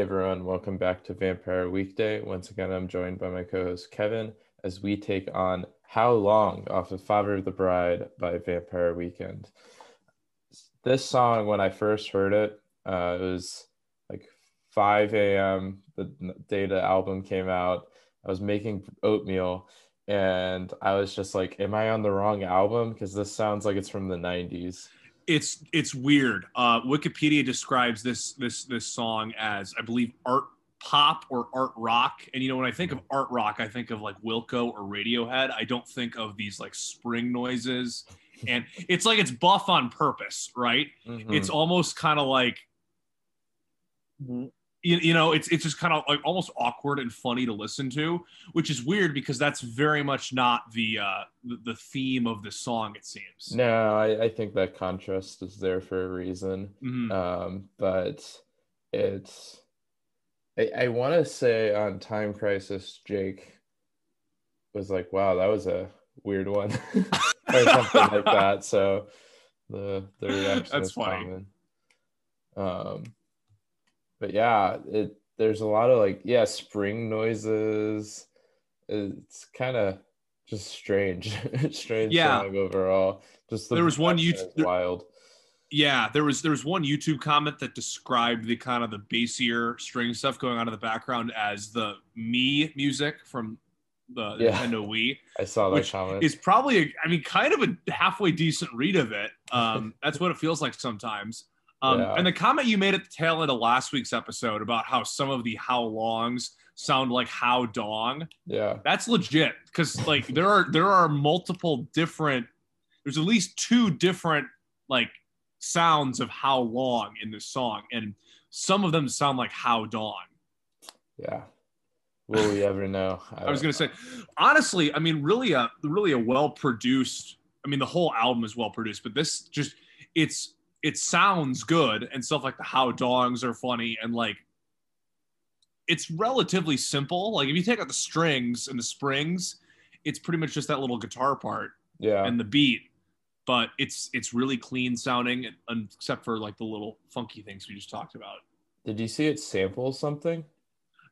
Hey everyone, welcome back to Vampire Weekday. Once again, I'm joined by my co host Kevin as we take on How Long off of Father of the Bride by Vampire Weekend. This song, when I first heard it, uh, it was like 5 a.m. the day the album came out. I was making oatmeal and I was just like, Am I on the wrong album? Because this sounds like it's from the 90s it's it's weird. Uh, Wikipedia describes this this this song as I believe art pop or art rock. And you know, when I think of art rock, I think of like Wilco or Radiohead. I don't think of these like spring noises. And it's like it's buff on purpose, right? Mm-hmm. It's almost kind of like you, you know it's it's just kind of like almost awkward and funny to listen to which is weird because that's very much not the uh the, the theme of the song it seems no I, I think that contrast is there for a reason mm-hmm. um but it's i, I want to say on time crisis jake was like wow that was a weird one or something like that so the the reaction that's is funny common. um but yeah, it there's a lot of like yeah spring noises. It's kind of just strange, strange yeah. song overall. Just the there was one YouTube wild. Yeah, there was there was one YouTube comment that described the kind of the bassier string stuff going on in the background as the Mii music from the yeah. Nintendo Wii. I saw that comment. Is probably a, I mean kind of a halfway decent read of it. Um, that's what it feels like sometimes. Um, yeah. And the comment you made at the tail end of last week's episode about how some of the how longs sound like how dong. Yeah, that's legit because like there are there are multiple different. There's at least two different like sounds of how long in this song, and some of them sound like how dong. Yeah. Will we ever know? I, I was gonna say, honestly, I mean, really a really a well produced. I mean, the whole album is well produced, but this just it's it sounds good and stuff like the how dongs are funny and like it's relatively simple. Like if you take out the strings and the springs, it's pretty much just that little guitar part. Yeah. And the beat. But it's it's really clean sounding except for like the little funky things we just talked about. Did you see it samples something?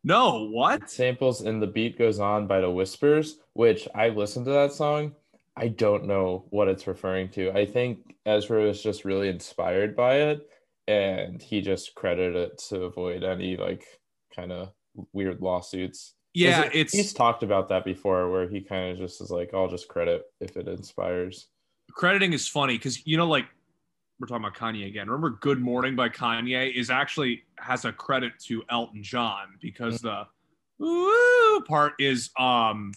No, what? It samples and the beat goes on by the whispers, which I listened to that song I don't know what it's referring to. I think Ezra was just really inspired by it and he just credited it to avoid any like kind of weird lawsuits. Yeah, it, it's he's talked about that before where he kind of just is like, I'll just credit if it inspires. Crediting is funny because you know, like we're talking about Kanye again. Remember Good Morning by Kanye is actually has a credit to Elton John because mm-hmm. the ooh part is um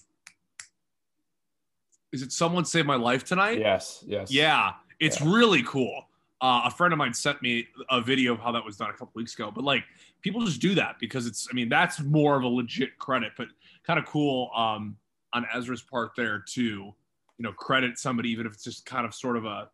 is it someone saved my life tonight? Yes, yes. Yeah, it's yeah. really cool. Uh, a friend of mine sent me a video of how that was done a couple weeks ago. But like, people just do that because it's. I mean, that's more of a legit credit, but kind of cool um, on Ezra's part there too. You know, credit somebody even if it's just kind of sort of a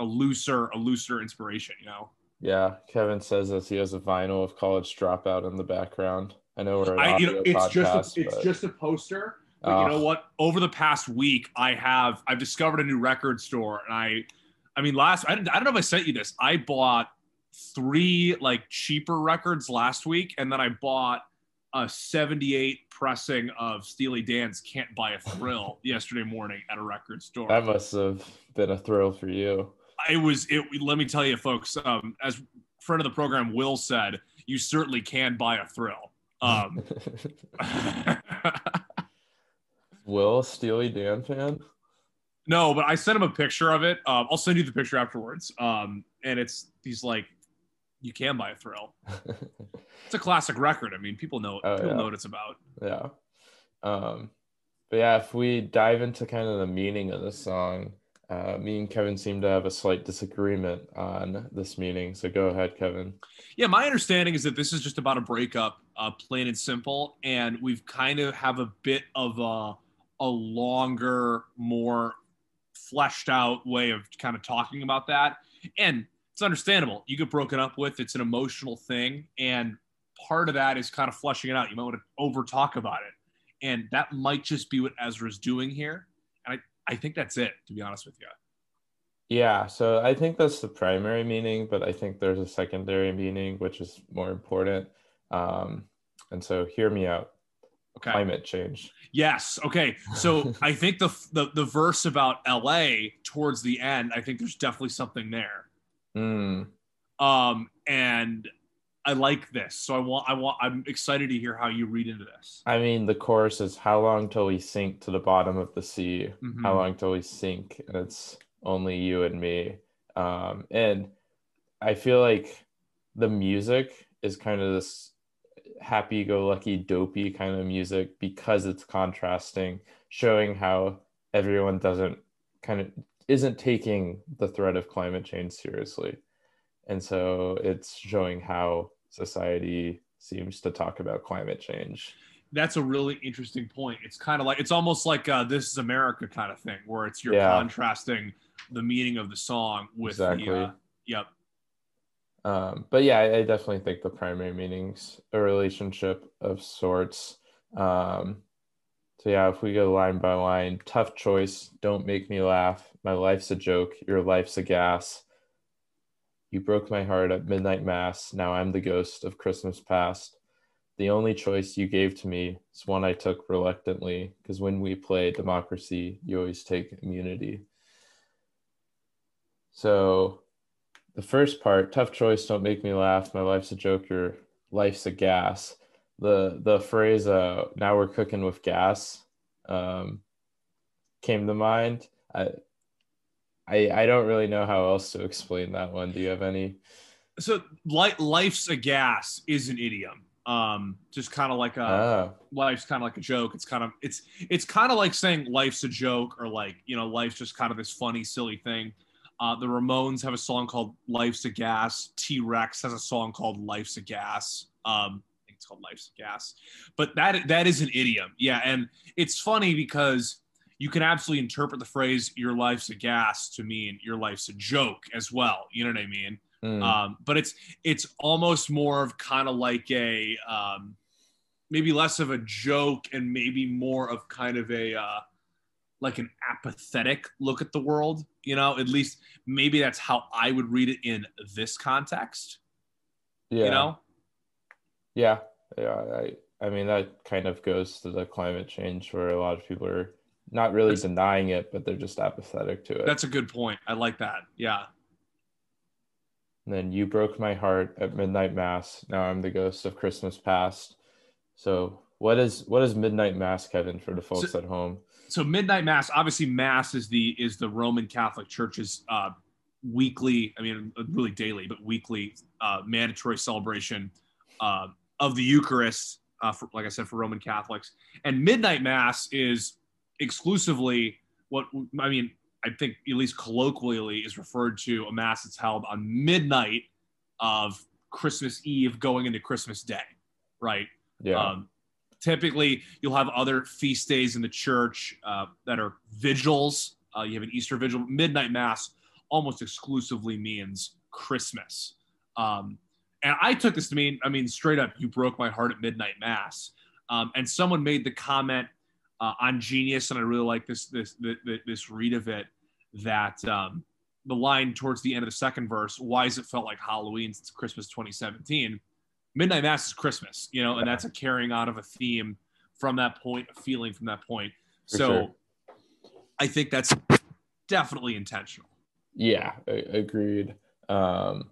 a looser a looser inspiration. You know. Yeah, Kevin says that he has a vinyl of College Dropout in the background. I know we're. I, you know, it's podcast, just a, it's just a poster but you know what? Over the past week, I have I've discovered a new record store, and I, I mean, last I, I don't know if I sent you this. I bought three like cheaper records last week, and then I bought a 78 pressing of Steely Dan's "Can't Buy a Thrill" yesterday morning at a record store. That must have been a thrill for you. It was. It. Let me tell you, folks. Um, as friend of the program Will said, you certainly can buy a thrill. Um, Will Steely Dan fan? No, but I sent him a picture of it. Um, I'll send you the picture afterwards. Um, and it's he's like, you can buy a thrill. it's a classic record. I mean, people know oh, people yeah. know what it's about. Yeah. Um, but yeah, if we dive into kind of the meaning of the song, uh, me and Kevin seem to have a slight disagreement on this meaning. So go ahead, Kevin. Yeah, my understanding is that this is just about a breakup, uh, plain and simple, and we've kind of have a bit of a a longer, more fleshed out way of kind of talking about that. And it's understandable. You get broken up with, it's an emotional thing. And part of that is kind of fleshing it out. You might want to over talk about it. And that might just be what Ezra's doing here. And I, I think that's it, to be honest with you. Yeah, so I think that's the primary meaning, but I think there's a secondary meaning which is more important. Um, and so, hear me out. Okay. Climate change. Yes. Okay. So I think the, the the verse about L.A. towards the end, I think there's definitely something there. Mm. Um, and I like this. So I want I want I'm excited to hear how you read into this. I mean, the chorus is how long till we sink to the bottom of the sea? Mm-hmm. How long till we sink? And it's only you and me. Um, and I feel like the music is kind of this happy go lucky dopey kind of music because it's contrasting, showing how everyone doesn't kind of isn't taking the threat of climate change seriously. And so it's showing how society seems to talk about climate change. That's a really interesting point. It's kind of like it's almost like uh, this is America kind of thing, where it's you're yeah. contrasting the meaning of the song with exactly. the. Uh, yep. Um, but yeah, I, I, definitely think the primary meaning's a relationship of sorts. Um, so yeah, if we go line by line, tough choice. Don't make me laugh. My life's a joke. Your life's a gas. You broke my heart at midnight mass. Now I'm the ghost of Christmas past. The only choice you gave to me is one I took reluctantly, because when we play democracy, you always take immunity. So the first part, tough choice, don't make me laugh. My life's a joke, your life's a gas. The the phrase uh now we're cooking with gas um came to mind. I I I don't really know how else to explain that one. Do you have any? So like life's a gas is an idiom. Um, just kind of like a oh. life's kind of like a joke. It's kind of it's it's kind of like saying life's a joke or like you know life's just kind of this funny silly thing. Uh, the Ramones have a song called "Life's a Gas." T Rex has a song called "Life's a Gas." Um, I think it's called "Life's a Gas," but that that is an idiom, yeah. And it's funny because you can absolutely interpret the phrase "your life's a gas" to mean your life's a joke as well. You know what I mean? Mm. Um, but it's it's almost more of kind of like a um, maybe less of a joke and maybe more of kind of a uh, like an apathetic look at the world. You know, at least maybe that's how I would read it in this context. Yeah. You know. Yeah, yeah. I I mean that kind of goes to the climate change where a lot of people are not really that's, denying it, but they're just apathetic to it. That's a good point. I like that. Yeah. And then you broke my heart at midnight mass. Now I'm the ghost of Christmas past. So what is what is midnight mass, Kevin, for the folks so, at home? So midnight mass, obviously, mass is the is the Roman Catholic Church's uh, weekly, I mean, really daily, but weekly uh, mandatory celebration uh, of the Eucharist. Uh, for, like I said, for Roman Catholics, and midnight mass is exclusively what I mean. I think at least colloquially is referred to a mass that's held on midnight of Christmas Eve going into Christmas Day, right? Yeah. Um, typically, you'll have other feast days in the church uh, that are vigils. Uh, you have an Easter vigil. Midnight Mass almost exclusively means Christmas. Um, and I took this to mean, I mean, straight up, you broke my heart at midnight mass. Um, and someone made the comment uh, on Genius, and I really like this this this, this read of it that um, the line towards the end of the second verse, "Why has it felt like Halloween since Christmas 2017?" Midnight Mass is Christmas, you know, and that's a carrying out of a theme from that point, a feeling from that point. For so, sure. I think that's definitely intentional. Yeah, agreed. Um,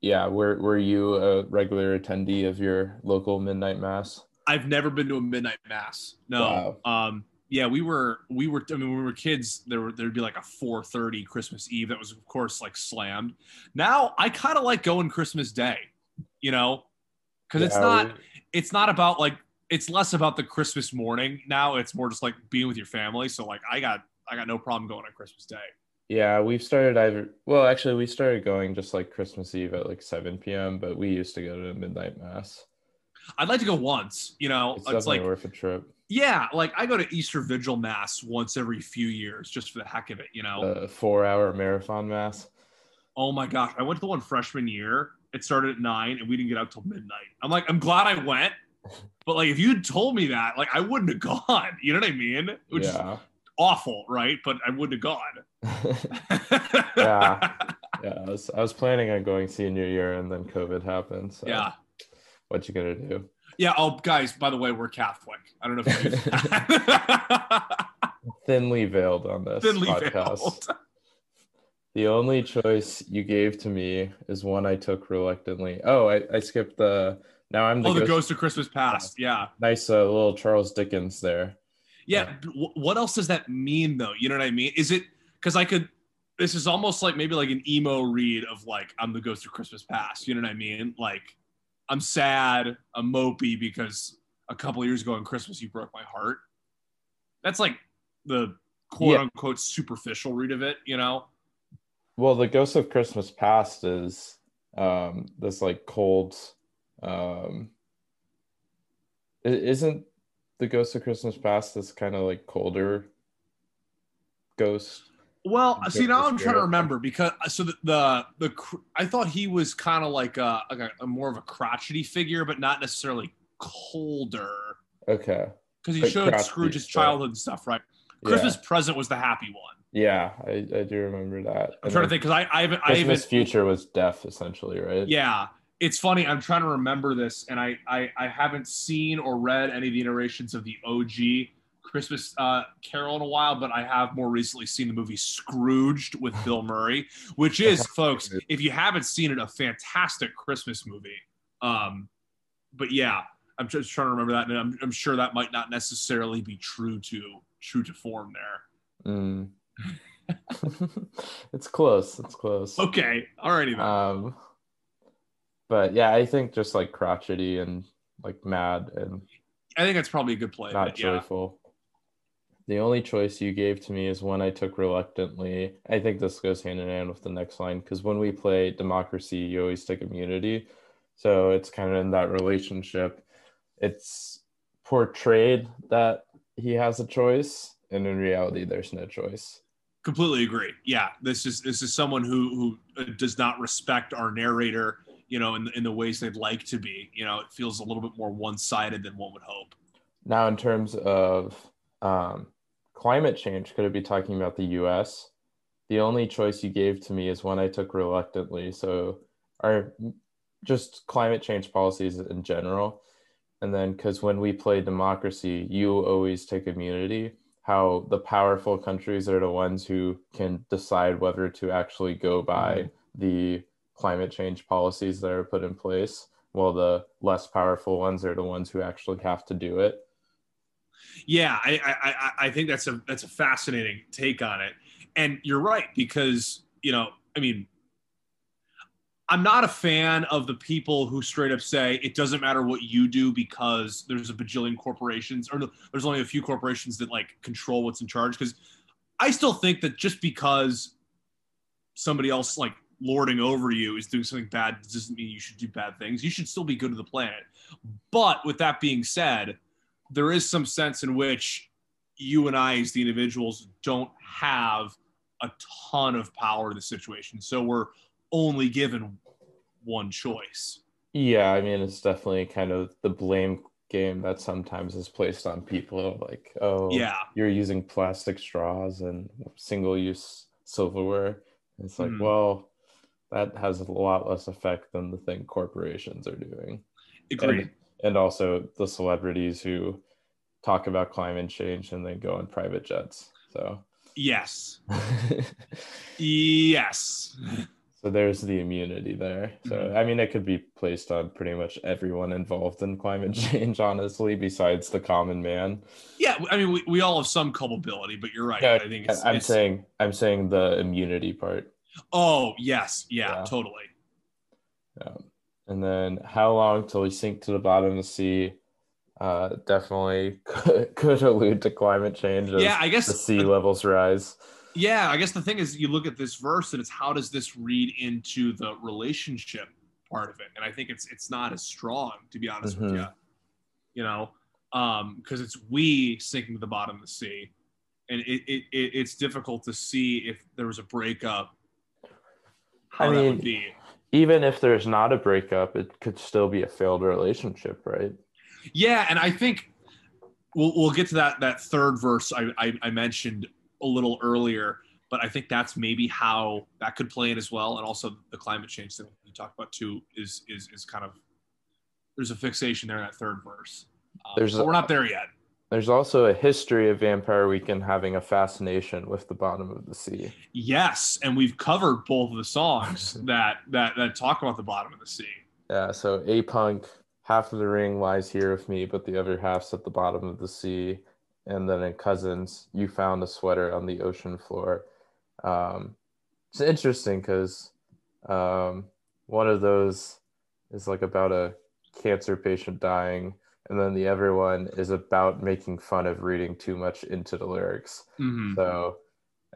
yeah, were were you a regular attendee of your local midnight mass? I've never been to a midnight mass. No. Wow. Um, yeah, we were we were. I mean, when we were kids, there were there'd be like a four thirty Christmas Eve that was of course like slammed. Now I kind of like going Christmas Day, you know, because yeah, it's not we... it's not about like it's less about the Christmas morning now. It's more just like being with your family. So like I got I got no problem going on Christmas Day. Yeah, we've started either. Well, actually, we started going just like Christmas Eve at like seven p.m. But we used to go to midnight mass. I'd like to go once. You know, it's, it's like worth a trip. Yeah, like I go to Easter Vigil Mass once every few years just for the heck of it. You know, a four-hour marathon mass. Oh my gosh, I went to the one freshman year. It started at nine, and we didn't get out till midnight. I'm like, I'm glad I went, but like if you'd told me that, like I wouldn't have gone. You know what I mean? Which yeah. awful, right? But I wouldn't have gone. yeah, yeah. I was I was planning on going senior year, and then COVID happened. So yeah. What you gonna do? Yeah. Oh, guys. By the way, we're Catholic. I don't know if you. Thinly veiled on this Thinly podcast. Veiled. The only choice you gave to me is one I took reluctantly. Oh, I, I skipped the. Now I'm the. Oh, the Ghost, Ghost of Christmas Past. Yeah. Nice uh, little Charles Dickens there. Yeah. yeah. What else does that mean, though? You know what I mean? Is it because I could? This is almost like maybe like an emo read of like I'm the Ghost of Christmas Past. You know what I mean? Like I'm sad, I'm mopey because a couple years ago on Christmas you broke my heart. That's like the quote yeah. unquote superficial root of it, you know? Well, the Ghost of Christmas Past is um, this like cold. Um, isn't the Ghost of Christmas Past this kind of like colder ghost? Well, see now I'm trying to remember because uh, so the the, the I thought he was kind of like a, like a, a, more of a crotchety figure, but not necessarily colder. Okay. Because he like showed Scrooge's childhood stuff, right? Christmas present was the happy one. Yeah, I, I do remember that. I'm and trying to think because I I haven't Christmas I haven't, future was deaf essentially, right? Yeah, it's funny. I'm trying to remember this, and I I, I haven't seen or read any of the iterations of the OG Christmas uh, Carol in a while, but I have more recently seen the movie Scrooged with Bill Murray, which is, folks, if you haven't seen it, a fantastic Christmas movie. Um, but yeah, I'm just trying to remember that, and I'm, I'm sure that might not necessarily be true to true to form there. Mm. it's close. It's close. Okay. Alrighty then. Um, but yeah, I think just like crotchety and like mad and I think that's probably a good play. Not joyful. The only choice you gave to me is one I took reluctantly. I think this goes hand in hand with the next line because when we play democracy, you always take immunity. So it's kind of in that relationship. It's portrayed that he has a choice, and in reality, there's no choice. Completely agree. Yeah, this is this is someone who who uh, does not respect our narrator, you know, in in the ways they'd like to be. You know, it feels a little bit more one sided than one would hope. Now, in terms of um, climate change, could it be talking about the U.S.? The only choice you gave to me is one I took reluctantly. So, are just climate change policies in general and then because when we play democracy you always take immunity how the powerful countries are the ones who can decide whether to actually go by mm-hmm. the climate change policies that are put in place while the less powerful ones are the ones who actually have to do it yeah i i i think that's a that's a fascinating take on it and you're right because you know i mean I'm not a fan of the people who straight up say it doesn't matter what you do because there's a bajillion corporations or there's only a few corporations that like control what's in charge. Because I still think that just because somebody else like lording over you is doing something bad doesn't mean you should do bad things. You should still be good to the planet. But with that being said, there is some sense in which you and I, as the individuals, don't have a ton of power in the situation. So we're only given one choice. Yeah, I mean, it's definitely kind of the blame game that sometimes is placed on people like, oh, yeah, you're using plastic straws and single use silverware. It's like, mm. well, that has a lot less effect than the thing corporations are doing. Agreed. And, and also the celebrities who talk about climate change and then go on private jets. So, yes. yes. So there's the immunity there. So mm-hmm. I mean, it could be placed on pretty much everyone involved in climate change, honestly, besides the common man. Yeah, I mean, we, we all have some culpability, but you're right. I think it's, I'm it's... saying I'm saying the immunity part. Oh yes, yeah, yeah. totally. Yeah, and then how long till we sink to the bottom of the sea? Uh, definitely could, could allude to climate change. yeah, I guess the sea levels rise yeah, I guess the thing is, you look at this verse and it's how does this read into the relationship part of it? And I think it's it's not as strong, to be honest mm-hmm. with you. You know, because um, it's we sinking to the bottom of the sea, and it, it, it, it's difficult to see if there was a breakup. I mean, even if there's not a breakup, it could still be a failed relationship, right? Yeah, and I think we'll we'll get to that that third verse I, I, I mentioned a little earlier, but I think that's maybe how that could play in as well, and also the climate change that you talked about too is is is kind of there's a fixation there in that third verse. Um, there's a, we're not there yet. There's also a history of Vampire Weekend having a fascination with the bottom of the sea. Yes, and we've covered both of the songs that that that talk about the bottom of the sea. Yeah, so A Punk, half of the ring lies here with me, but the other half's at the bottom of the sea. And then in Cousins, you found a sweater on the ocean floor. Um, it's interesting because um, one of those is like about a cancer patient dying and then the other one is about making fun of reading too much into the lyrics. Mm-hmm. So,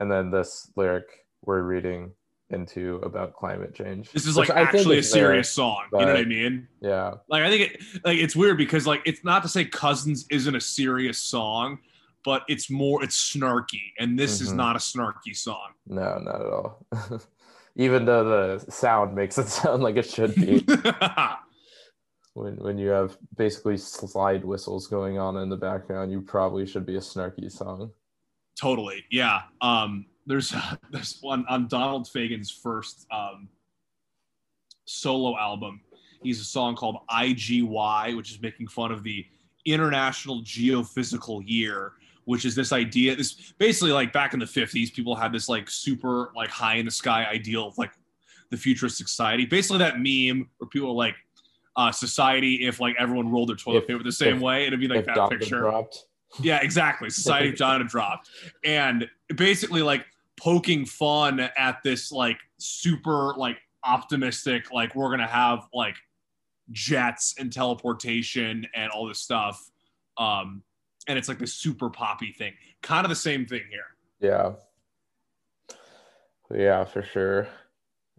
and then this lyric we're reading into about climate change. This is like actually a serious there, song. But, you know what I mean? Yeah. Like I think it like it's weird because like it's not to say Cousins isn't a serious song, but it's more it's snarky, and this mm-hmm. is not a snarky song. No, not at all. Even though the sound makes it sound like it should be. when when you have basically slide whistles going on in the background, you probably should be a snarky song. Totally, yeah. Um, there's there's one on Donald Fagen's first um, solo album. He's a song called IGY, which is making fun of the International Geophysical Year, which is this idea. This basically like back in the 50s, people had this like super like high in the sky ideal of like the futuristic society. Basically, that meme where people are like, uh, society if like everyone rolled their toilet if, paper the same if, way. It'd be like that picture. Dropped. Yeah, exactly. Society of John had dropped, and basically like poking fun at this like super like optimistic like we're gonna have like jets and teleportation and all this stuff. Um, and it's like the super poppy thing. Kind of the same thing here. Yeah. Yeah, for sure.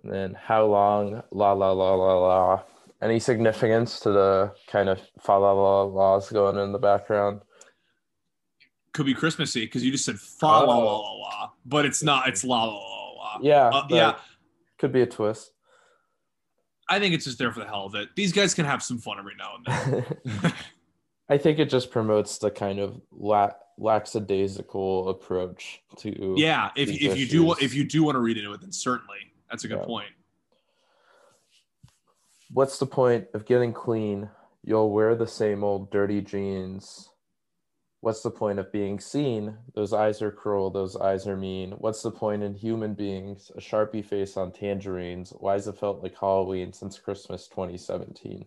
And then how long? La la la la la any significance to the kind of fa la la laws going in the background? Could be Christmassy because you just said fa la la la la, but it's not. It's la la la la. Yeah, uh, yeah. Could be a twist. I think it's just there for the hell of it. These guys can have some fun every now and then. I think it just promotes the kind of la- lackadaisical approach to. Yeah, if, if you do if you do want to read into it, then certainly that's a good yeah. point. What's the point of getting clean? You'll wear the same old dirty jeans. What's the point of being seen? Those eyes are cruel, those eyes are mean. What's the point in human beings? A sharpie face on tangerines. Why's it felt like Halloween since Christmas 2017?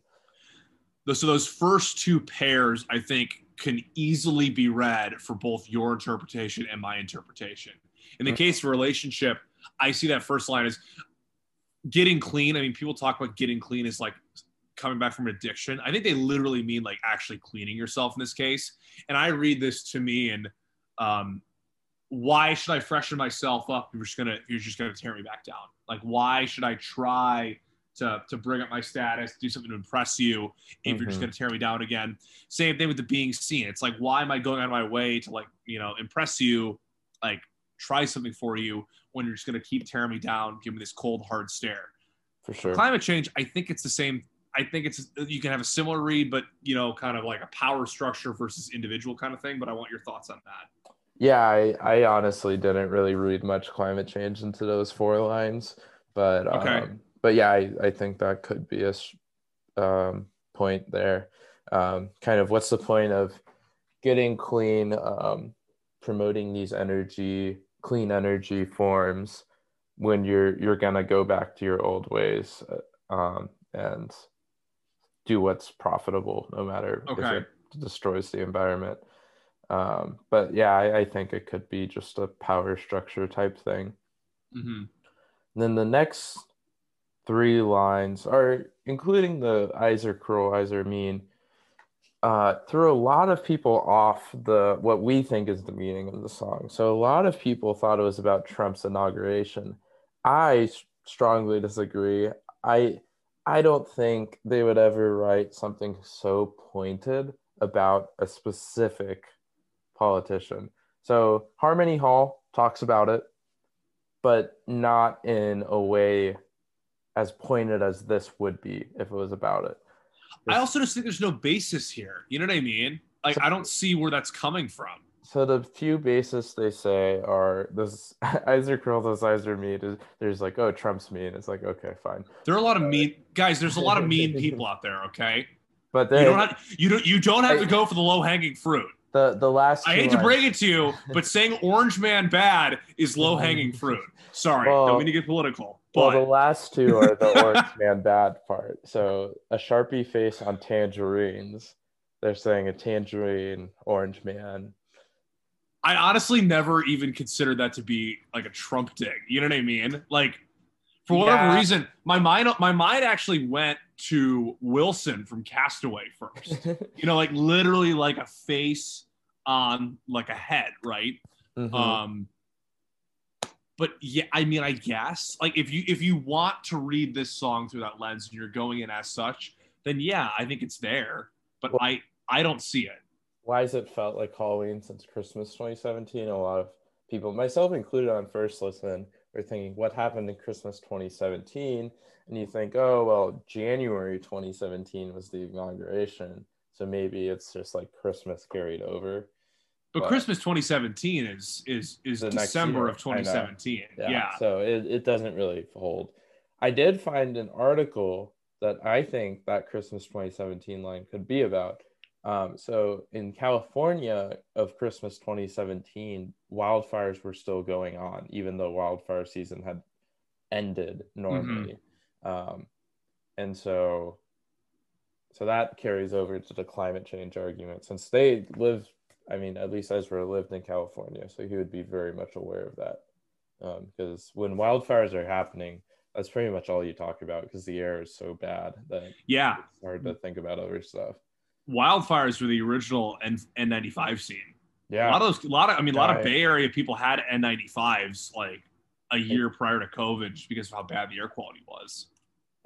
So those first two pairs, I think, can easily be read for both your interpretation and my interpretation. In the mm-hmm. case of relationship, I see that first line as getting clean. I mean, people talk about getting clean as like coming back from addiction. I think they literally mean like actually cleaning yourself in this case. And I read this to me and um, why should I freshen myself up you're just gonna you're just gonna tear me back down? Like why should I try to to bring up my status, do something to impress you if mm-hmm. you're just mm-hmm. gonna tear me down again? Same thing with the being seen. It's like why am I going out of my way to like you know impress you? Like try something for you when you're just going to keep tearing me down, give me this cold, hard stare. For sure. Climate change, I think it's the same. I think it's you can have a similar read, but you know, kind of like a power structure versus individual kind of thing. But I want your thoughts on that. Yeah, I, I honestly didn't really read much climate change into those four lines, but okay. um, but yeah, I, I think that could be a um, point there. Um, kind of what's the point of getting clean, um, promoting these energy clean energy forms when you're you're gonna go back to your old ways uh, um, and do what's profitable no matter okay. if it destroys the environment um, but yeah I, I, think it could be just a power structure type thing mm-hmm. then the next three lines are including the cruel eyes are mean uh, threw a lot of people off the what we think is the meaning of the song. So a lot of people thought it was about Trump's inauguration. I strongly disagree. I I don't think they would ever write something so pointed about a specific politician. So Harmony Hall talks about it, but not in a way as pointed as this would be if it was about it. I also just think there's no basis here. You know what I mean? like I don't see where that's coming from. So the few bases they say are this curls as Iser meat is there's like oh Trump's mean it's like okay fine. There are a lot of mean guys there's a lot of mean people out there okay? But they, you don't have, you don't you don't have I, to go for the low hanging fruit. The the last I hate to break it to you but saying orange man bad is low hanging fruit. Sorry well, don't mean to get political but well the last two are the orange man bad part so a sharpie face on tangerines they're saying a tangerine orange man I honestly never even considered that to be like a Trump dig. You know what I mean? Like for whatever yeah. reason, my mind my mind actually went to Wilson from Castaway first. you know, like literally like a face on like a head, right? Mm-hmm. Um but yeah, I mean, I guess like if you if you want to read this song through that lens and you're going in as such, then yeah, I think it's there. But well, I I don't see it why has it felt like Halloween since Christmas 2017? A lot of people, myself included on first listen, are thinking, what happened in Christmas 2017? And you think, oh, well, January 2017 was the inauguration. So maybe it's just like Christmas carried over. But, but Christmas 2017 is is is December of 2017. Yeah. yeah. So it, it doesn't really hold. I did find an article that I think that Christmas 2017 line could be about um, so in California of Christmas 2017, wildfires were still going on, even though wildfire season had ended normally. Mm-hmm. Um, and so, so that carries over to the climate change argument since they live, I mean, at least Ezra lived in California, so he would be very much aware of that. Because um, when wildfires are happening, that's pretty much all you talk about because the air is so bad that yeah, it's hard to think about other stuff wildfires were the original N N95 scene. Yeah, a lot of those, a lot of, I mean, a lot of Bay Area people had N95s like a year prior to COVID, just because of how bad the air quality was.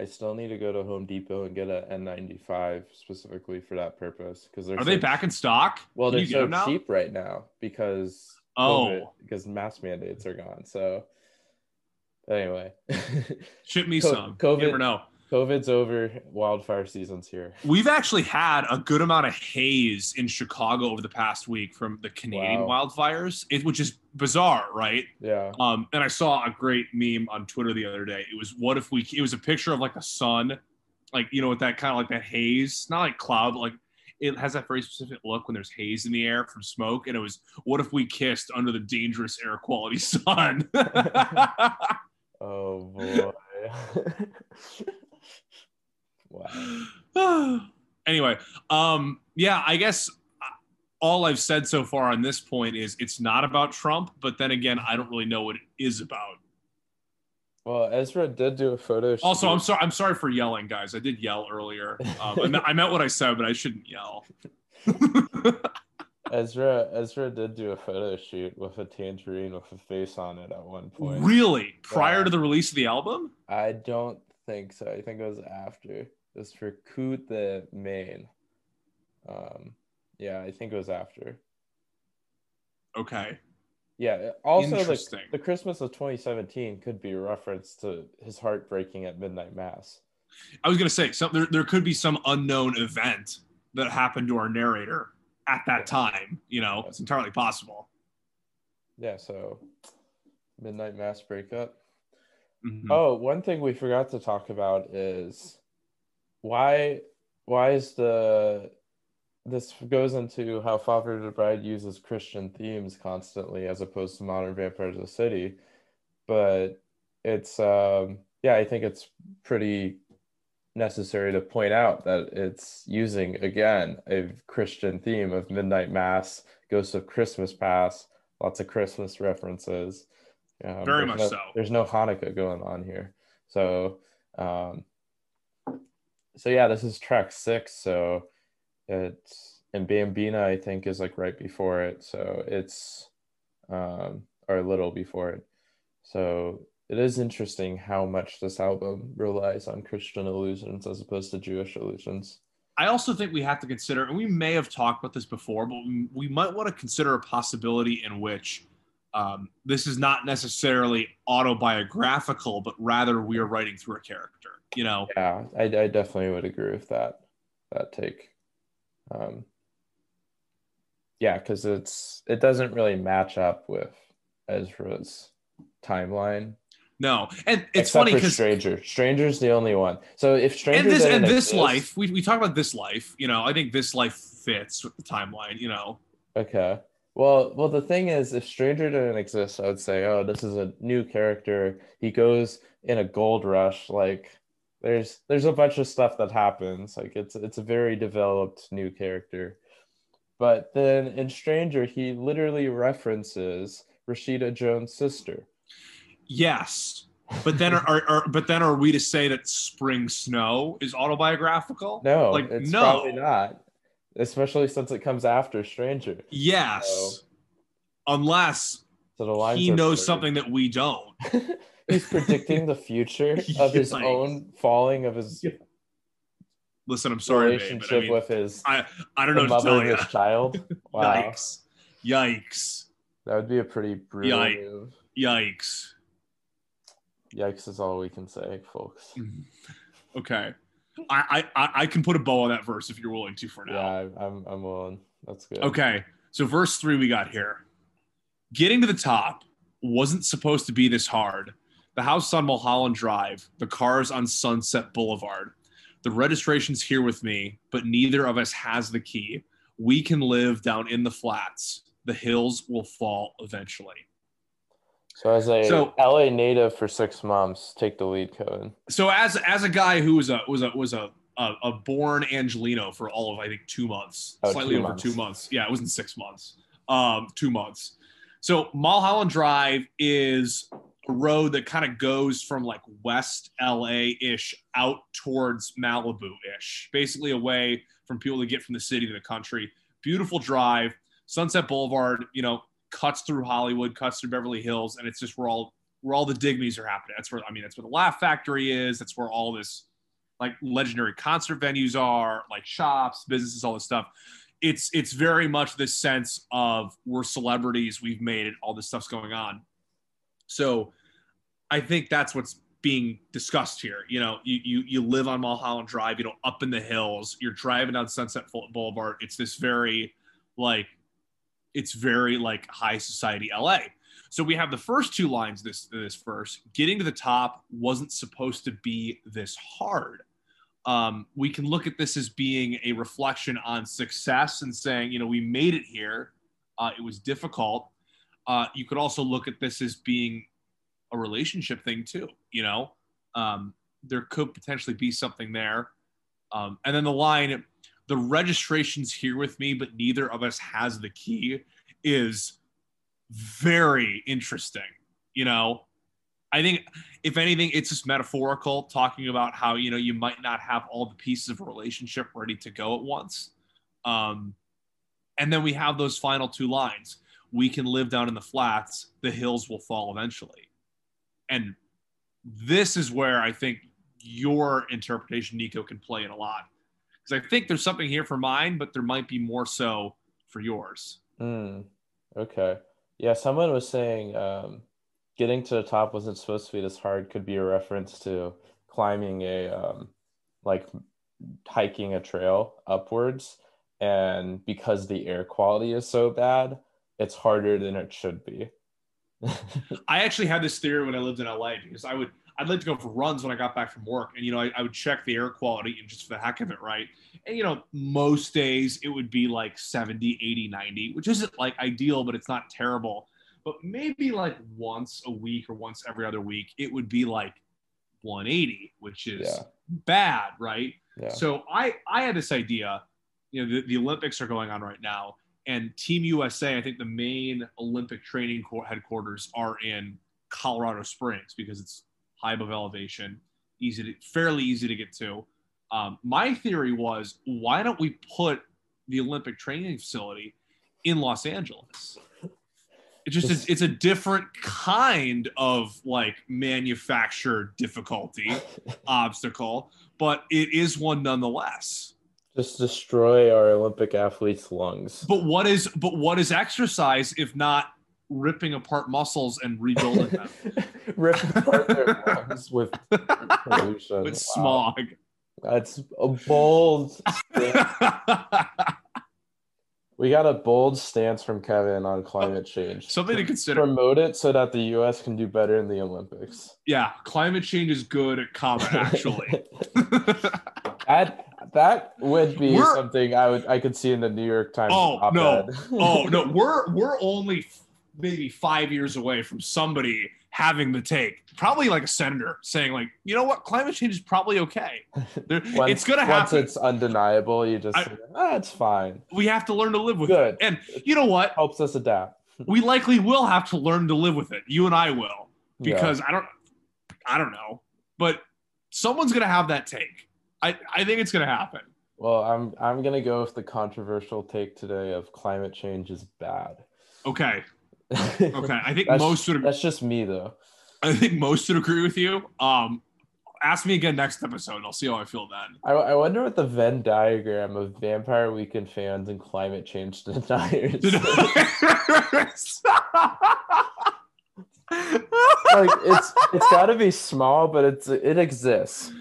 I still need to go to Home Depot and get a N95 specifically for that purpose because they're are so they back in stock? Well, they're so cheap right now because oh COVID, because mask mandates are gone. So anyway, ship me some. COVID, you never know. COVID's over. Wildfire season's here. We've actually had a good amount of haze in Chicago over the past week from the Canadian wow. wildfires, it, which is bizarre, right? Yeah. Um, and I saw a great meme on Twitter the other day. It was what if we? It was a picture of like a sun, like you know, with that kind of like that haze, not like cloud, but like it has that very specific look when there's haze in the air from smoke. And it was what if we kissed under the dangerous air quality sun? oh boy. Wow. anyway, um, yeah, I guess all I've said so far on this point is it's not about Trump, but then again, I don't really know what it is about. Well, Ezra did do a photo. Shoot. Also, I'm sorry. I'm sorry for yelling, guys. I did yell earlier. Um, I, meant, I meant what I said, but I shouldn't yell. Ezra Ezra did do a photo shoot with a tangerine with a face on it at one point. Really? Prior yeah. to the release of the album? I don't think so. I think it was after. It's for Coot the Main. Um, yeah, I think it was after. Okay. Yeah. Also, like the Christmas of 2017 could be a reference to his heart breaking at midnight mass. I was gonna say some there, there could be some unknown event that happened to our narrator at that time. You know, it's entirely possible. Yeah. So, midnight mass breakup. Mm-hmm. Oh, one thing we forgot to talk about is why why is the this goes into how Father the Bride uses Christian themes constantly as opposed to modern Vampires of the City. But it's um yeah, I think it's pretty necessary to point out that it's using again a Christian theme of midnight mass, ghost of Christmas past, lots of Christmas references. Um, Very much no, so. There's no Hanukkah going on here. So um, so yeah, this is track six. So it's and Bambina, I think, is like right before it. So it's um or a little before it. So it is interesting how much this album relies on Christian allusions as opposed to Jewish allusions. I also think we have to consider, and we may have talked about this before, but we might want to consider a possibility in which um, this is not necessarily autobiographical, but rather we are writing through a character you know. Yeah, I, I definitely would agree with that that take. Um, Yeah, because it's it doesn't really match up with Ezra's timeline. No, and it's Except funny because Stranger. Stranger's the only one. So if Stranger and this and this exist- life, we we talk about this life. You know, I think this life fits with the timeline. You know, Okay. Well, well, the thing is, if Stranger didn't exist, I would say, oh, this is a new character. He goes in a gold rush. Like, there's there's a bunch of stuff that happens. Like, it's it's a very developed new character. But then in Stranger, he literally references Rashida Jones' sister. yes. But then are, are, are but then are we to say that Spring Snow is autobiographical? No, like it's no. probably not. Especially since it comes after Stranger. Yes, So- unless So he knows blurred. something that we don't. He's predicting the future of his Yikes. own falling of his Listen, I'm sorry, babe, but relationship I mean, with his I I don't know to mother tell you. his child. Wow, Yikes! Yikes! that would be a pretty brutal Yike. move. Yikes! Yikes is all we can say, folks. Okay, I, I I can put a bow on that verse if you're willing to for now. Yeah, I'm I'm willing. That's good. Okay, so verse three we got here. Getting to the top wasn't supposed to be this hard. The house on Mulholland Drive, the cars on Sunset Boulevard. The registration's here with me, but neither of us has the key. We can live down in the flats. The hills will fall eventually. So as a So- LA native for six months, take the lead, Cohen. So as as a guy who was a was a was a a, a born Angelino for all of I think two months, Oh, slightly two over months. two months. Yeah, it wasn't six months. Um, two months. So Mulholland Drive is road that kind of goes from like West LA ish out towards Malibu ish, basically away from people to get from the city to the country. Beautiful drive. Sunset Boulevard, you know, cuts through Hollywood, cuts through Beverly Hills, and it's just where all where all the dignities are happening. That's where I mean, that's where the Laugh Factory is. That's where all this like legendary concert venues are, like shops, businesses, all this stuff. It's it's very much this sense of we're celebrities, we've made it, all this stuff's going on. So I think that's what's being discussed here. You know, you you you live on Mulholland Drive, you know, up in the hills, you're driving down Sunset Boulevard. It's this very like it's very like high society LA. So we have the first two lines this this verse. Getting to the top wasn't supposed to be this hard. Um, we can look at this as being a reflection on success and saying, you know, we made it here. Uh, it was difficult. Uh, you could also look at this as being a relationship thing too. You know, um, there could potentially be something there. Um, and then the line, the registration's here with me, but neither of us has the key, is very interesting. You know, I think if anything, it's just metaphorical, talking about how you know you might not have all the pieces of a relationship ready to go at once. Um, and then we have those final two lines: "We can live down in the flats; the hills will fall eventually." And this is where I think your interpretation, Nico, can play in a lot because I think there's something here for mine, but there might be more so for yours. Mm, okay. Yeah, someone was saying um, getting to the top wasn't supposed to be this hard could be a reference to climbing a um, like hiking a trail upwards. And because the air quality is so bad, it's harder than it should be. I actually had this theory when I lived in LA because I would I'd like to go for runs when I got back from work, and you know I, I would check the air quality and just for the heck of it, right? And you know most days it would be like 70, 80, 90, which isn't like ideal, but it's not terrible. But maybe like once a week or once every other week, it would be like 180, which is Yeah. bad, right? Yeah. So I I had this idea, you know, the, the Olympics are going on right now, and Team USA, I think the main Olympic training headquarters are in Colorado Springs because it's high above elevation, easy to fairly easy to get to. Um, my theory was, why don't we put the Olympic training facility in Los Angeles? It's just This- a, it's a different kind of like manufactured difficulty obstacle, but it is one nonetheless. Just destroy our Olympic athletes' lungs. But what is but what is exercise if not ripping apart muscles and rebuilding them Rip apart their lungs with pollution. with Wow. smog? That's a bold. We got a bold stance from Kevin on climate change. Something to consider. Promote it so that the U.S. can do better in the Olympics. Yeah, climate change is good at combat. Actually, that that would be we're, something I would I could see in the New York Times. Oh no! oh no! We're we're only maybe five years away from somebody having the take, probably like a senator saying like, you know what, climate change is probably okay. once, it's gonna happen. Once it's undeniable, you just I, say, ah, it's fine. We have to learn to live with Good. it. And you know what? Helps us adapt. we likely will have to learn to live with it. You and I will, because yeah. I don't, I don't know, but someone's gonna have that take. I, I think it's gonna happen. Well, I'm I'm gonna go with the controversial take today of climate change is bad. Okay, okay, I think most would. That's just me though. I think most would agree with you. Um, ask me again next episode. And I'll see how I feel then. I, I wonder what the Venn diagram of Vampire Weekend fans and climate change deniers. deniers. like it's it's got to be small, but it's it exists.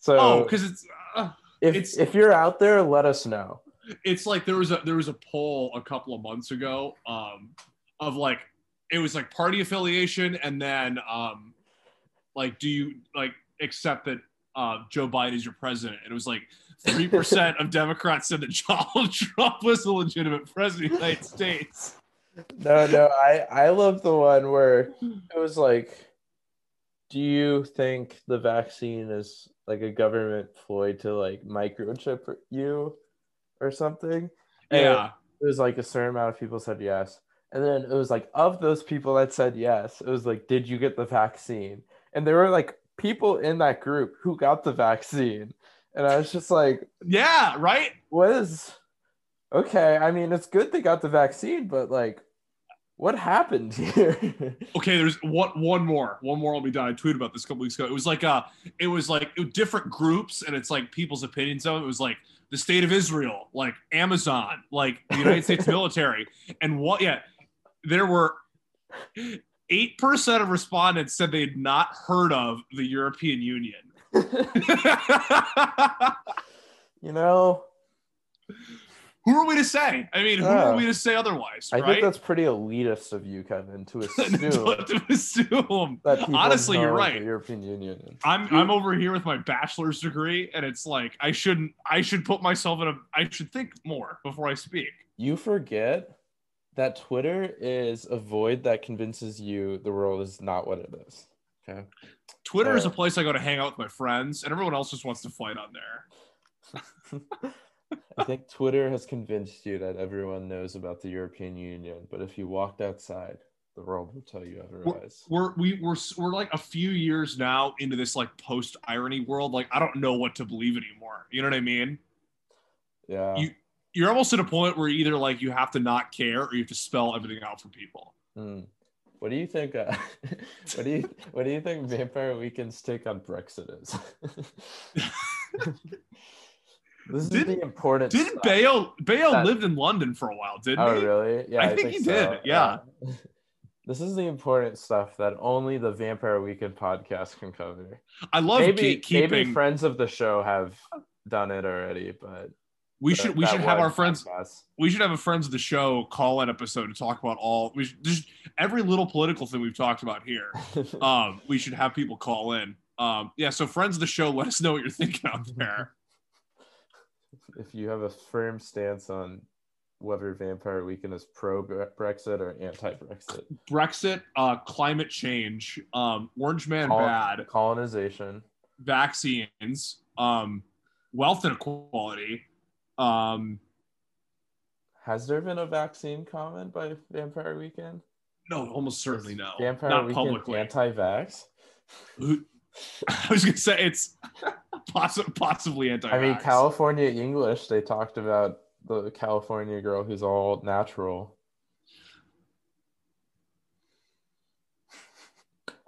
So oh, because it's uh, if it's, if you're out there, let us know. It's like there was a there was a poll a couple of months ago. Um, of like it was like party affiliation and then um like do you like accept that uh Joe Biden is your president? And it was like three percent of Democrats said that Donald Trump was the legitimate president of the United States. No, no, I I love the one where it was like, do you think the vaccine is like a government ploy to like microchip you or something? And yeah, it was like a certain amount of people said yes, and then it was like, of those people that said yes, it was like, did you get the vaccine? And there were like people in that group who got the vaccine. And I was just like, yeah, right? What is okay? I mean, it's good they got the vaccine, but like, what happened here? okay, there's one one more. One more I'll be done. I tweeted about this a couple weeks ago. It was like uh it was like it was different groups and it's like people's opinions of it. It was like the state of Israel, like Amazon, like the United States military. And what yeah, there were 8% of respondents said they had not heard of the European Union. you know, who are we to say? I mean, who are we to say otherwise? I right? think that's pretty elitist of you, Kevin, to assume, to assume. that honestly, you're right. The European Union. I'm I'm over here with my bachelor's degree, and it's like I shouldn't. I should put myself in a. I should think more before I speak. You forget that Twitter is a void that convinces you the world is not what it is. Okay. Twitter is uh, a place I go to hang out with my friends, and everyone else just wants to fight on there. I think Twitter has convinced you that everyone knows about the European Union, but if you walked outside, the world will tell you otherwise. We're, we, we're we're like a few years now into this like post irony world. Like I don't know what to believe anymore. You know what I mean? Yeah. You you're almost at a point where either like you have to not care or you have to spell everything out for people. Hmm. What do you think? Uh, what do you what do you think Vampire Weekend's take on Brexit is? this is didn't, the important. Didn't stuff. Bale Bale that, lived in London for a while? Didn't oh, he? really? Yeah, I, I think, think, he so. did. Yeah. yeah. This is the important stuff that only the Vampire Weekend podcast can cover. I love maybe, gatekeeping. Maybe friends of the show have done it already, but we should we should have our friends. We should have a friends of the show call an episode to talk about all. We should, just every little political thing we've talked about here. um, we should have people call in. Um, yeah, so friends of the show, let us know what you're thinking out there. If you have a firm stance on whether Vampire Weekend is pro Brexit or anti Brexit, Brexit, uh, climate change, um, Orange Man Col- bad, colonization, vaccines, um, wealth inequality um, Has there been a vaccine comment by Vampire Weekend? No, almost certainly no. Vampire Not Weekend publicly. anti-vax. I was gonna say it's possibly possibly anti. I mean, California English. They talked about the California girl who's all natural.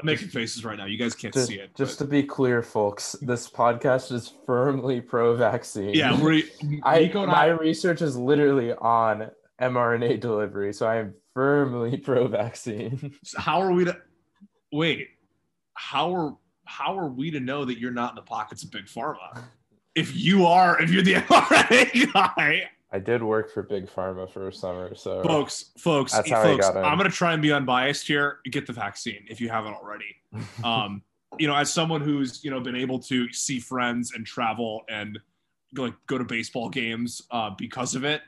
I'm making faces right now. You guys can't just, see it. Just but... to be clear, folks, this podcast is firmly pro-vaccine. Yeah, we. I, my I... research is literally on mRNA delivery, so I am firmly pro-vaccine. So how are we to? Wait, how are how are we to know that you're not in the pockets of big pharma? If you are, if you're the mRNA guy. I did work for Big Pharma for a summer, so folks, folks, That's how I folks, got in. I'm gonna try and be unbiased here. Get the vaccine if you haven't already. Um, you know, as someone who's you know been able to see friends and travel and like go to baseball games uh, because of it,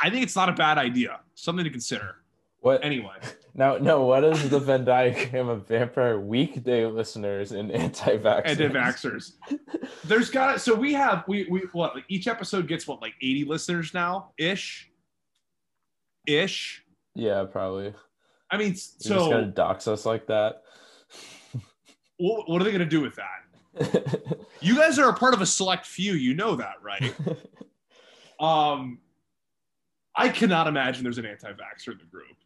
I think it's not a bad idea. Something to consider. What Anyway, now? No, what is the Venn diagram of Vampire Weekend listeners and anti-vaxxers? anti-vaxxers. There's got so we have we we what like each episode gets what like 80 listeners now ish, ish. Yeah, probably. I mean, You're just so gonna dox us like that. what, what are they gonna do with that? You guys are a part of a select few. You know that, right? Um, I cannot imagine there's an anti-vaxxer in the group.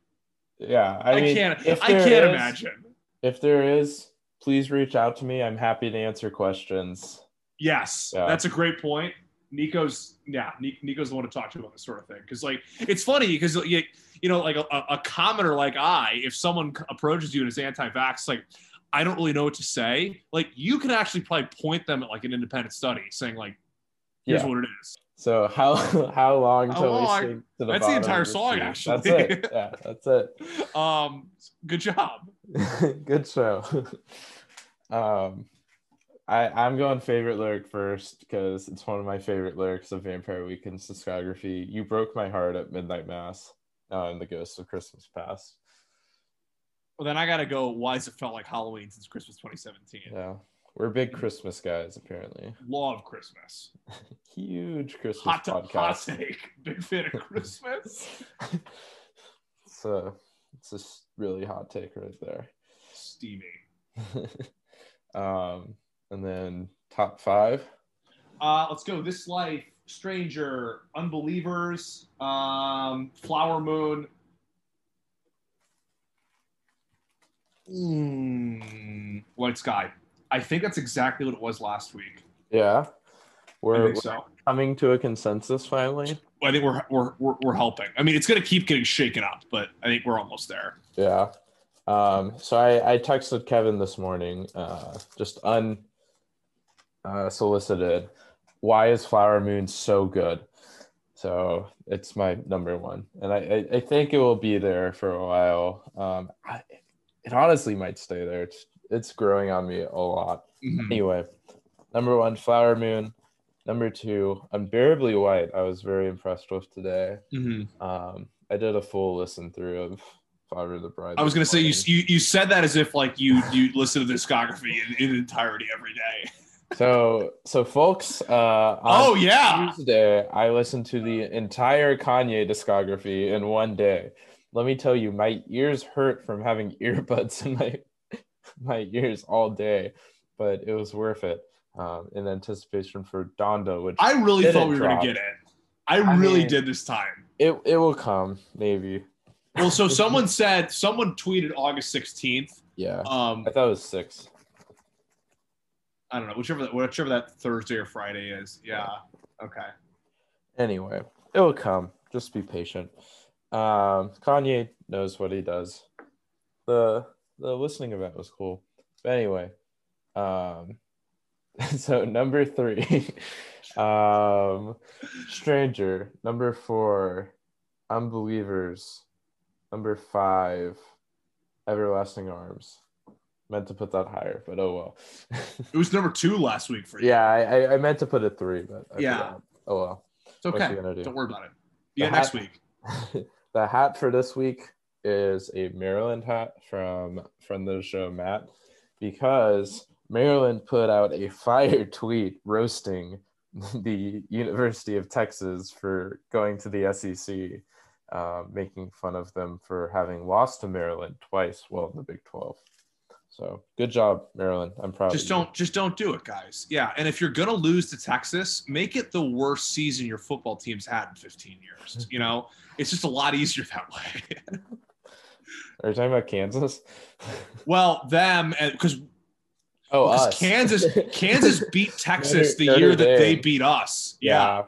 Yeah, I, I, mean, can't. I can't is- imagine. If there is, please reach out to me. I'm happy to answer questions. Yes, Yeah. that's a great point. Nico's yeah, Nico's the one to talk to about this sort of thing because like it's funny because you, you know like a, a commenter like I, if someone approaches you and is anti-vax, like I don't really know what to say. Like you can actually probably point them at like an independent study saying like here's Yeah. what it is. So how how long How till long? we sink to the That's the entire song, sea? actually. That's it. Yeah, that's it. Um, good job. Good show. um, I I'm going favorite lyric first because it's one of my favorite lyrics of Vampire Weekend's discography. You broke my heart at midnight mass. Uh, in the Ghost of Christmas Past. Well, then I gotta go. Why has it felt like Halloween since Christmas 2017? Yeah, we're big Christmas guys apparently. Love Christmas. Huge Christmas Hot, hot take. Big fan of Christmas. So it's a it's a s- really hot take right there. Steamy. um, and then top five. Uh, let's go. This Life, Stranger, Unbelievers, um, Flower Moon. Mm, White Sky. I think that's exactly what it was last week. Yeah, we're, we're coming to a consensus finally. I think we're, we're, we're, we're helping. I mean, it's going to keep getting shaken up, but I think we're almost there. Yeah. Um, so I, I texted Kevin this morning, uh, just un uh, solicited. Why is Flower Moon so good? So it's my number one, and I, I, I think it will be there for a while. Um, I, it honestly might stay there. It's it's growing on me a lot. Mhm. Anyway, number one, Flower Moon. Number two, Unbearably White. I was very impressed with today. Mhm. Um, I did a full listen through of Flower of the Bride. I was gonna say you, you you said that as if like you you listen to the discography in, in entirety every day. So, so folks, uh, on Oh yeah, Tuesday, I listened to the entire Kanye discography in one day. Let me tell you, my ears hurt from having earbuds in my my ears all day, but it was worth it. Um, in anticipation for Donda, which I really thought we were drop. gonna get it. I, I really mean- did this time. it it will come maybe. Well, so someone said someone tweeted August sixteenth. Yeah, Um, I thought it was six. I don't know whichever whichever that Thursday or Friday is. Yeah. Okay. Anyway, it will come. Just be patient. Um, Kanye knows what he does. The the listening event was cool. But anyway, um, so number three, um, Stranger. Number four, Unbelievers. Number five, Everlasting Arms. Meant to put that higher, but oh well. It was number two last week for you. yeah, I, I, meant to put it three, but I Yeah. forgot. Oh well. it's okay. do? Don't worry about it. Yeah, next week. the hat for this week is a Maryland hat from of the show Matt because Maryland put out a fire tweet roasting the University of Texas for going to the SEC, uh, making fun of them for having lost to Maryland twice while in the Big 12. So good job, Maryland. I'm proud. Just don't just don't do it, guys. Yeah, and if you're gonna lose to Texas, make it the worst season your football team's had in 15 years. You know, it's just a lot easier that way. Are you talking about Kansas? well, them because oh, us. Kansas Kansas beat Texas the Notre year that they beat us. Yeah,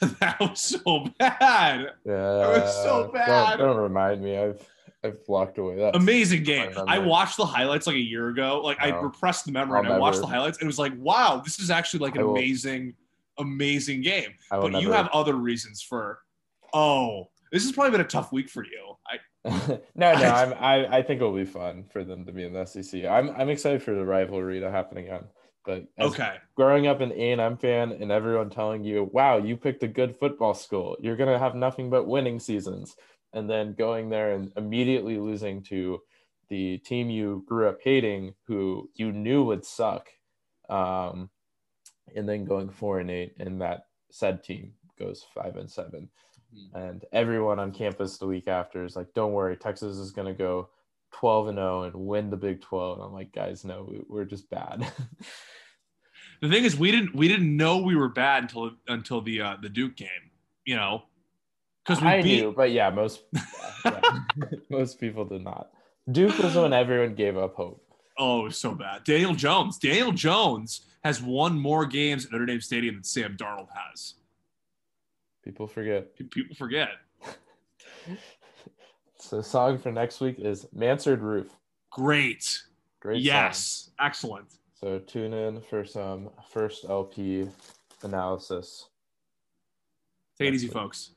that was so bad. Yeah, It was so don't- bad. Don't, remind me. I've I've blocked away that. Amazing game. I I watched the highlights like a year ago. Like I oh. repressed the memory I'll I watched never- the highlights. And it was like, wow, this is actually like an amazing, amazing game. But never... you have other reasons for. Oh, this has probably been a tough week for you. No, no, I'm, I, I think it'll be fun for them to be in the SEC. I'm, I'm excited for the rivalry to happen again. But okay, growing up an A and M fan and everyone telling you, "Wow, you picked a good football school. You're gonna have nothing but winning seasons," and then going there and immediately losing to the team you grew up hating, who you knew would suck, um, and then going four and eight, and that said team goes five and 7 mm-hmm. And everyone on campus the week after is like, "Don't worry, Texas is gonna go 12 and 0 and win the Big 12." And I'm like, guys, no, we're just bad. the thing is, we didn't we didn't know we were bad until until the uh, the Duke game. You know, because we I beat... knew, but yeah, most yeah, most people did not. Duke was when everyone gave up hope. Oh, so bad. Daniel Jones. Daniel Jones has won more games at Notre Dame Stadium than Sam Darnold has. People forget. People forget. so, song for next week is Mansard Roof. Great. Great. Yes. Song. Excellent. So tune in for some first LP analysis. Take it easy, folks.